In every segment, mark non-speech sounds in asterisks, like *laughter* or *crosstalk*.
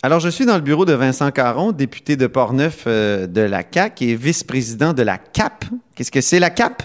Alors, je suis dans le bureau de Vincent Caron, député de Portneuf euh, de la CAQ et vice-président de la CAP. Qu'est-ce que c'est la CAP?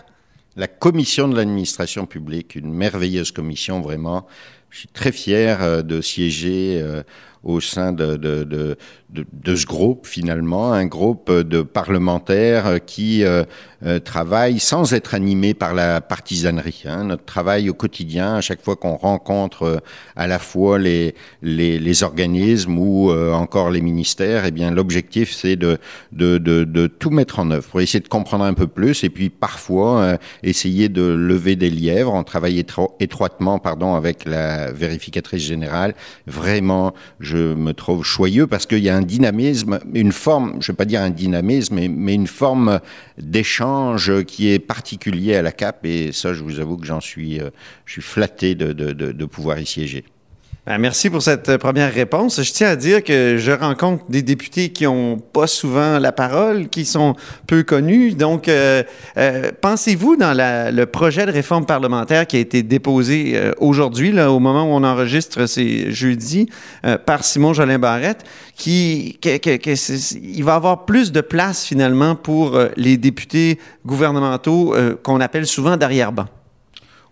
La commission de l'administration publique, une merveilleuse commission vraiment. Je suis très fier euh, de siéger euh, au sein de, de, de, ce groupe finalement, un groupe de parlementaires qui euh, euh, travaillent sans être animés par la partisanerie. Hein. Notre travail au quotidien, à chaque fois qu'on rencontre euh, à la fois les, les, organismes ou encore les ministères, eh bien l'objectif c'est de, de, de, tout mettre en œuvre pour essayer de comprendre un peu plus et puis parfois essayer de lever des lièvres. On travaille étroitement pardon, avec la vérificatrice générale. Vraiment, me trouve choyeux parce qu'il y a un dynamisme, une forme, je ne vais pas dire un dynamisme, mais, une forme d'échange qui est particulier à la CAP. Et ça, je vous avoue que j'en suis, euh, je suis flatté de pouvoir y siéger. Ben, merci pour cette euh, première réponse. Je tiens à dire que je rencontre des députés qui ont pas souvent la parole, qui sont peu connus. Donc, euh, euh, pensez-vous dans la, le projet de réforme parlementaire qui a été déposé aujourd'hui, là, au moment où on enregistre, c'est jeudi, par Simon Jolin Barrette, qui, il va avoir plus de place finalement pour les députés gouvernementaux qu'on appelle souvent d'arrière-ban?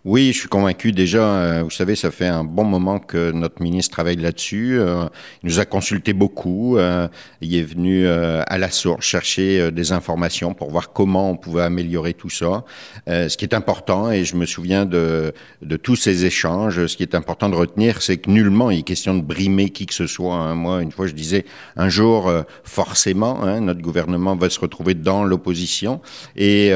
Oui, je suis convaincu déjà. Euh, vous savez, ça fait un bon moment que notre ministre travaille là-dessus. Euh, il nous a consulté beaucoup. Euh, il est venu à la source chercher des informations pour voir comment on pouvait améliorer tout ça. ce qui est important, et je me souviens de, de tous ces échanges, ce qui est important de retenir, c'est que nullement il est question de brimer qui que ce soit. Hein. Moi, une fois, je disais, un jour, forcément, hein, notre gouvernement va se retrouver dans l'opposition. Et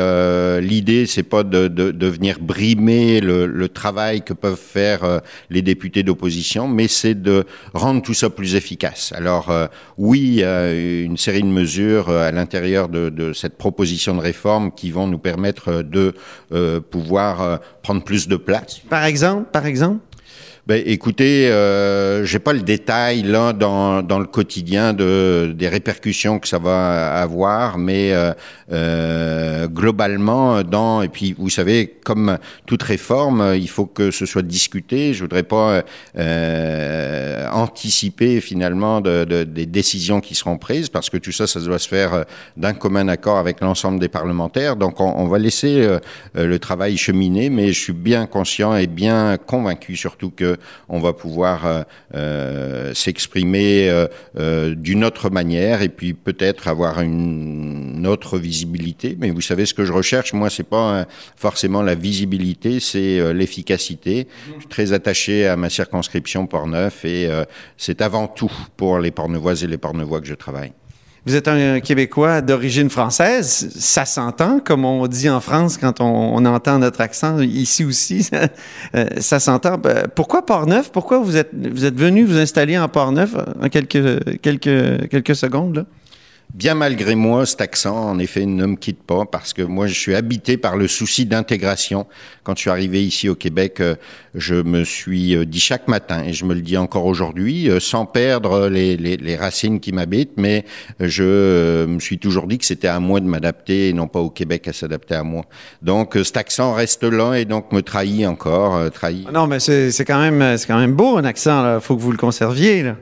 l'idée, c'est pas de, de, de venir brimer le, travail que peuvent faire euh, les députés d'opposition, mais c'est de rendre tout ça plus efficace. Alors euh, oui, une série de mesures euh, à l'intérieur de, cette proposition de réforme qui vont nous permettre de pouvoir prendre plus de place. Par exemple, par exemple? Ben, écoutez, euh, j'ai pas le détail là dans, dans le quotidien de des répercussions que ça va avoir, mais euh, euh, globalement, dans et puis vous savez, comme toute réforme, il faut que ce soit discuté. Je voudrais pas euh, anticiper finalement de, de, des décisions qui seront prises parce que tout ça, ça doit se faire d'un commun accord avec l'ensemble des parlementaires. Donc, on, va laisser euh, le travail cheminer, mais je suis bien conscient et bien convaincu surtout que on va pouvoir euh, euh, s'exprimer euh, d'une autre manière et puis peut-être avoir une autre visibilité. Mais vous savez ce que je recherche, moi, c'est pas forcément la visibilité, c'est l'efficacité. Je suis très attaché à ma circonscription Portneuf et c'est avant tout pour les Portneuvoises et les Portneuvois que je travaille. Vous êtes un Québécois d'origine française. Ça s'entend, comme on dit en France quand on, entend notre accent. Ici aussi, *laughs* ça, euh, s'entend. Ben, pourquoi Port-Neuf? Pourquoi vous êtes, vous êtes venu vous installer en Port-Neuf en quelques, quelques, quelques secondes? Bien malgré moi, cet accent, en effet, ne me quitte pas parce que moi, je suis habité par le souci d'intégration. Quand je suis arrivé ici au Québec, euh, je me suis euh, dit chaque matin, et je me le dis encore aujourd'hui, euh, sans perdre les, les, racines qui m'habitent, mais je me suis toujours dit que c'était à moi de m'adapter et non pas au Québec à s'adapter à moi. Donc, cet accent reste là et donc me trahit encore, trahit. Non, mais c'est quand même, c'est quand même beau un accent. Il faut que vous le conserviez. Là.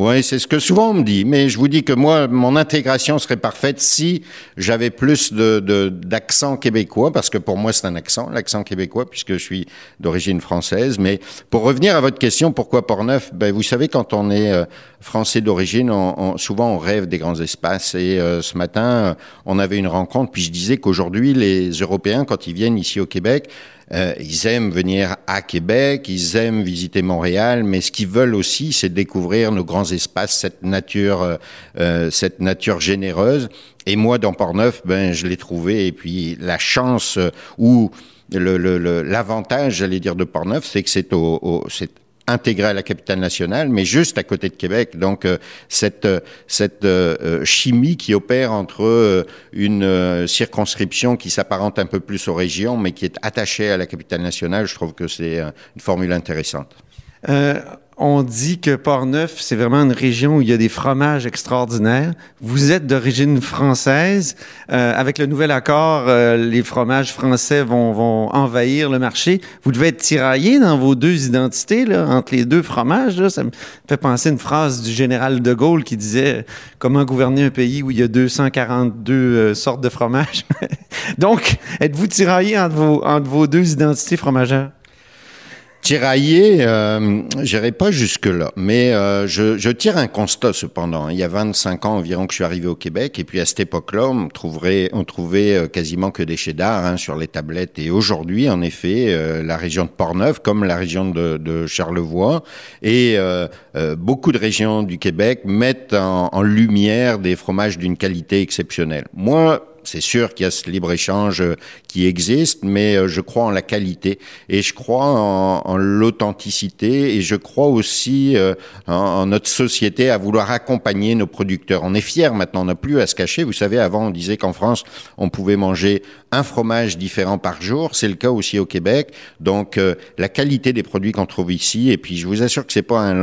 Oui, c'est ce que souvent on me dit. Mais je vous dis que moi, mon intégration serait parfaite si j'avais plus de, d'accent québécois, parce que pour moi c'est un accent, l'accent québécois, puisque je suis d'origine française. Mais pour revenir à votre question, pourquoi Portneuf? Ben, vous savez, quand on est euh, français d'origine, on, souvent on rêve des grands espaces. Et euh, ce matin, on avait une rencontre, puis je disais qu'aujourd'hui, les Européens, quand ils viennent ici au Québec, euh, ils aiment venir à Québec, ils aiment visiter Montréal, mais ce qu'ils veulent aussi, c'est découvrir nos grands espaces, cette nature, euh, euh, cette nature généreuse. Et moi, dans Port-Neuf, ben, je l'ai trouvé. Et puis la chance ou l'avantage, j'allais dire, de Port-Neuf, c'est que c'est au, au c'est intégré à la capitale nationale, mais juste à côté de Québec. Donc euh, cette euh, cette euh, chimie qui opère entre une circonscription qui s'apparente un peu plus aux régions, mais qui est attachée à la capitale nationale, je trouve que c'est une formule intéressante. Euh, on dit que Port-Neuf, c'est vraiment une région où il y a des fromages extraordinaires. Vous êtes d'origine française. Euh, avec le nouvel accord, euh, les fromages français vont, vont, envahir le marché. Vous devez être tiraillé dans vos deux identités, là, entre les deux fromages. Là. Ça me fait penser à une phrase du général de Gaulle qui disait Comment gouverner un pays où il y a 242 euh, sortes de fromages *laughs* Donc, êtes-vous tiraillé entre vos, entre vos deux identités fromagères? Tiraillé, euh, j'irai pas jusque-là, mais euh, je, je, tire un constat cependant. Il y a 25 ans environ que je suis arrivé au Québec, et puis à cette époque-là, on, trouverait, on trouvait euh, quasiment que des cheddar hein, sur les tablettes. Et aujourd'hui, en effet, euh, la région de Portneuf, comme la région de, de Charlevoix, et euh, beaucoup de régions du Québec mettent en, en lumière des fromages d'une qualité exceptionnelle. Moi, c'est sûr qu'il y a ce libre-échange euh, qui existe, mais euh, je crois en la qualité et je crois en, en l'authenticité et je crois aussi euh, en, notre société à vouloir accompagner nos producteurs. On est fiers maintenant, on n'a plus à se cacher. Vous savez, avant, on disait qu'en France, on pouvait manger un fromage différent par jour. C'est le cas aussi au Québec. Donc, la qualité des produits qu'on trouve ici, et puis je vous assure que c'est pas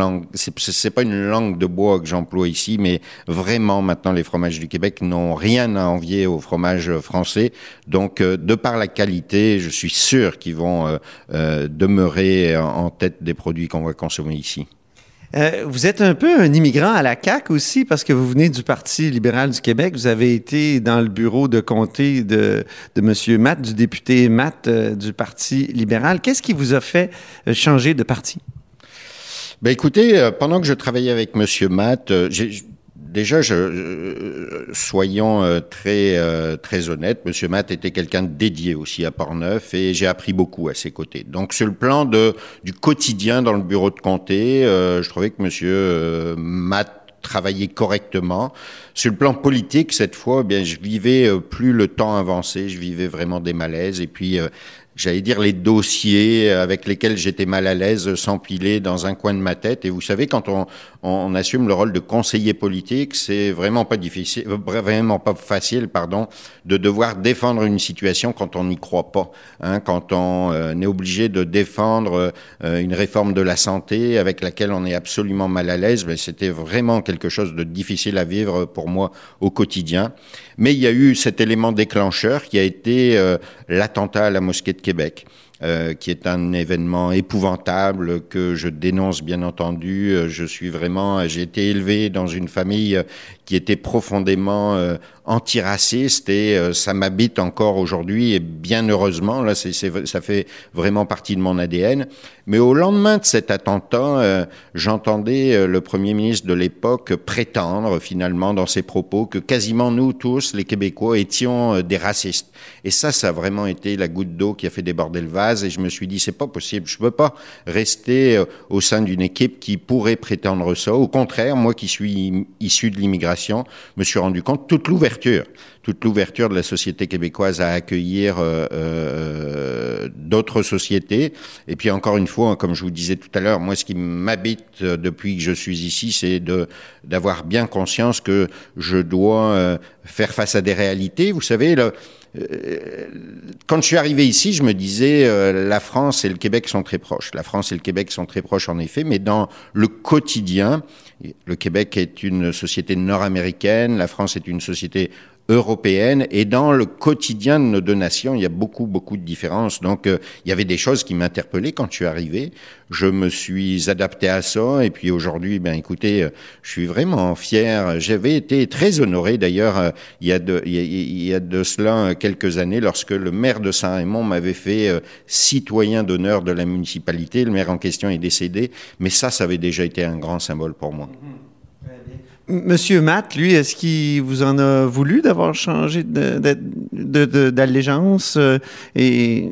pas une langue de bois que j'emploie ici, mais vraiment maintenant les fromages du Québec n'ont rien à envier aux fromage français. Donc, euh, de par la qualité, je suis sûr qu'ils vont euh, euh, demeurer en tête des produits qu'on va consommer ici. vous êtes un peu un immigrant à la CAQ aussi parce que vous venez du Parti libéral du Québec. Vous avez été dans le bureau de comté de, de M. Matt, du député Matt du Parti libéral. Qu'est-ce qui vous a fait changer de parti? Ben écoutez, pendant que je travaillais avec M. Matt, j'ai déjà, je, soyons euh, très euh, très honnêtes, Monsieur Matt était quelqu'un de dédié aussi à Portneuf et j'ai appris beaucoup à ses côtés. Donc sur le plan de du quotidien dans le bureau de comté, euh, je trouvais que Monsieur Matt travaillait correctement. Sur le plan politique, cette fois, eh bien, je vivais plus le temps avancé, je vivais vraiment des malaises. Et puis, j'allais dire, les dossiers avec lesquels j'étais mal à l'aise s'empilaient dans un coin de ma tête. Et vous savez, quand on, on, assume le rôle de conseiller politique, c'est vraiment pas difficile, vraiment pas facile, pardon, de devoir défendre une situation quand on n'y croit pas. Hein, quand on euh, est obligé de défendre euh, une réforme de la santé avec laquelle on est absolument mal à l'aise, ben, c'était vraiment quelque chose de difficile à vivre pour moi au quotidien. Mais il y a eu cet élément déclencheur qui a été euh, l'attentat à la mosquée de Québec. Euh, qui est un événement épouvantable que je dénonce bien entendu. Euh, je suis vraiment, j'ai été élevé dans une famille qui était profondément euh, antiraciste et euh, ça m'habite encore aujourd'hui et bien heureusement là ça fait vraiment partie de mon ADN. Mais au lendemain de cet attentat, euh, j'entendais euh, le premier ministre de l'époque prétendre finalement dans ses propos que quasiment nous tous les Québécois étions des racistes. Et ça, ça a vraiment été la goutte d'eau qui a fait déborder le vase et je me suis dit c'est pas possible, je peux pas rester au sein d'une équipe qui pourrait prétendre ça. Au contraire, moi qui suis issu de l'immigration, me suis rendu compte toute l'ouverture toute l'ouverture de la société québécoise à accueillir euh, euh, d'autres sociétés. Et puis encore une fois, comme je vous disais tout à l'heure, moi ce qui m'habite depuis que je suis ici, c'est d'avoir bien conscience que je dois euh, faire face à des réalités. Vous savez, quand je suis arrivé ici, je me disais, la France et le Québec sont très proches. La France et le Québec sont très proches, en effet, mais dans le quotidien, le Québec est une société nord-américaine, la France est une société européenne et dans le quotidien de nos deux nations, il y a beaucoup, beaucoup de différences. Donc, euh, il y avait des choses qui m'interpellaient quand je suis arrivé. Je me suis adapté à ça et puis aujourd'hui, ben écoutez, euh, je suis vraiment fier. J'avais été très honoré d'ailleurs euh, il, y a de, il, de cela quelques années lorsque le maire de Saint-Raymond m'avait fait citoyen d'honneur de la municipalité. Le maire en question est décédé, mais ça, ça avait déjà été un grand symbole pour moi. Mm-hmm. Monsieur Matt, lui, est-ce qu'il vous en a voulu d'avoir changé d'allégeance euh, et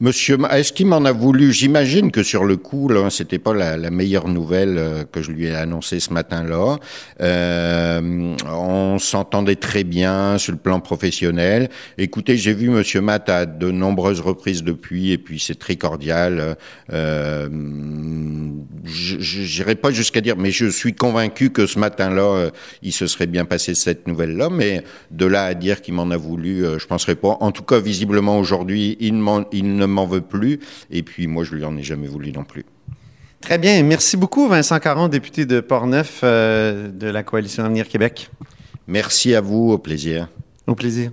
Monsieur, est-ce qu'il m'en a voulu? J'imagine que sur le coup, là, c'était pas la, meilleure nouvelle euh, que je lui ai annoncée ce matin-là. Euh, on s'entendait très bien sur le plan professionnel. Écoutez, j'ai vu Monsieur Matt à de nombreuses reprises depuis, et puis c'est très cordial. Euh, J'irai pas jusqu'à dire, mais je suis convaincu que ce matin-là, euh, il se serait bien passé cette nouvelle-là. Mais de là à dire qu'il m'en a voulu, euh, je penserais pas. En tout cas, visiblement aujourd'hui, il, il ne m'en veut plus. Et puis moi, je lui en ai jamais voulu non plus. Très bien. Merci beaucoup, Vincent Caron, député de Portneuf euh, de la Coalition Avenir Québec. Merci à vous. Au plaisir. Au plaisir.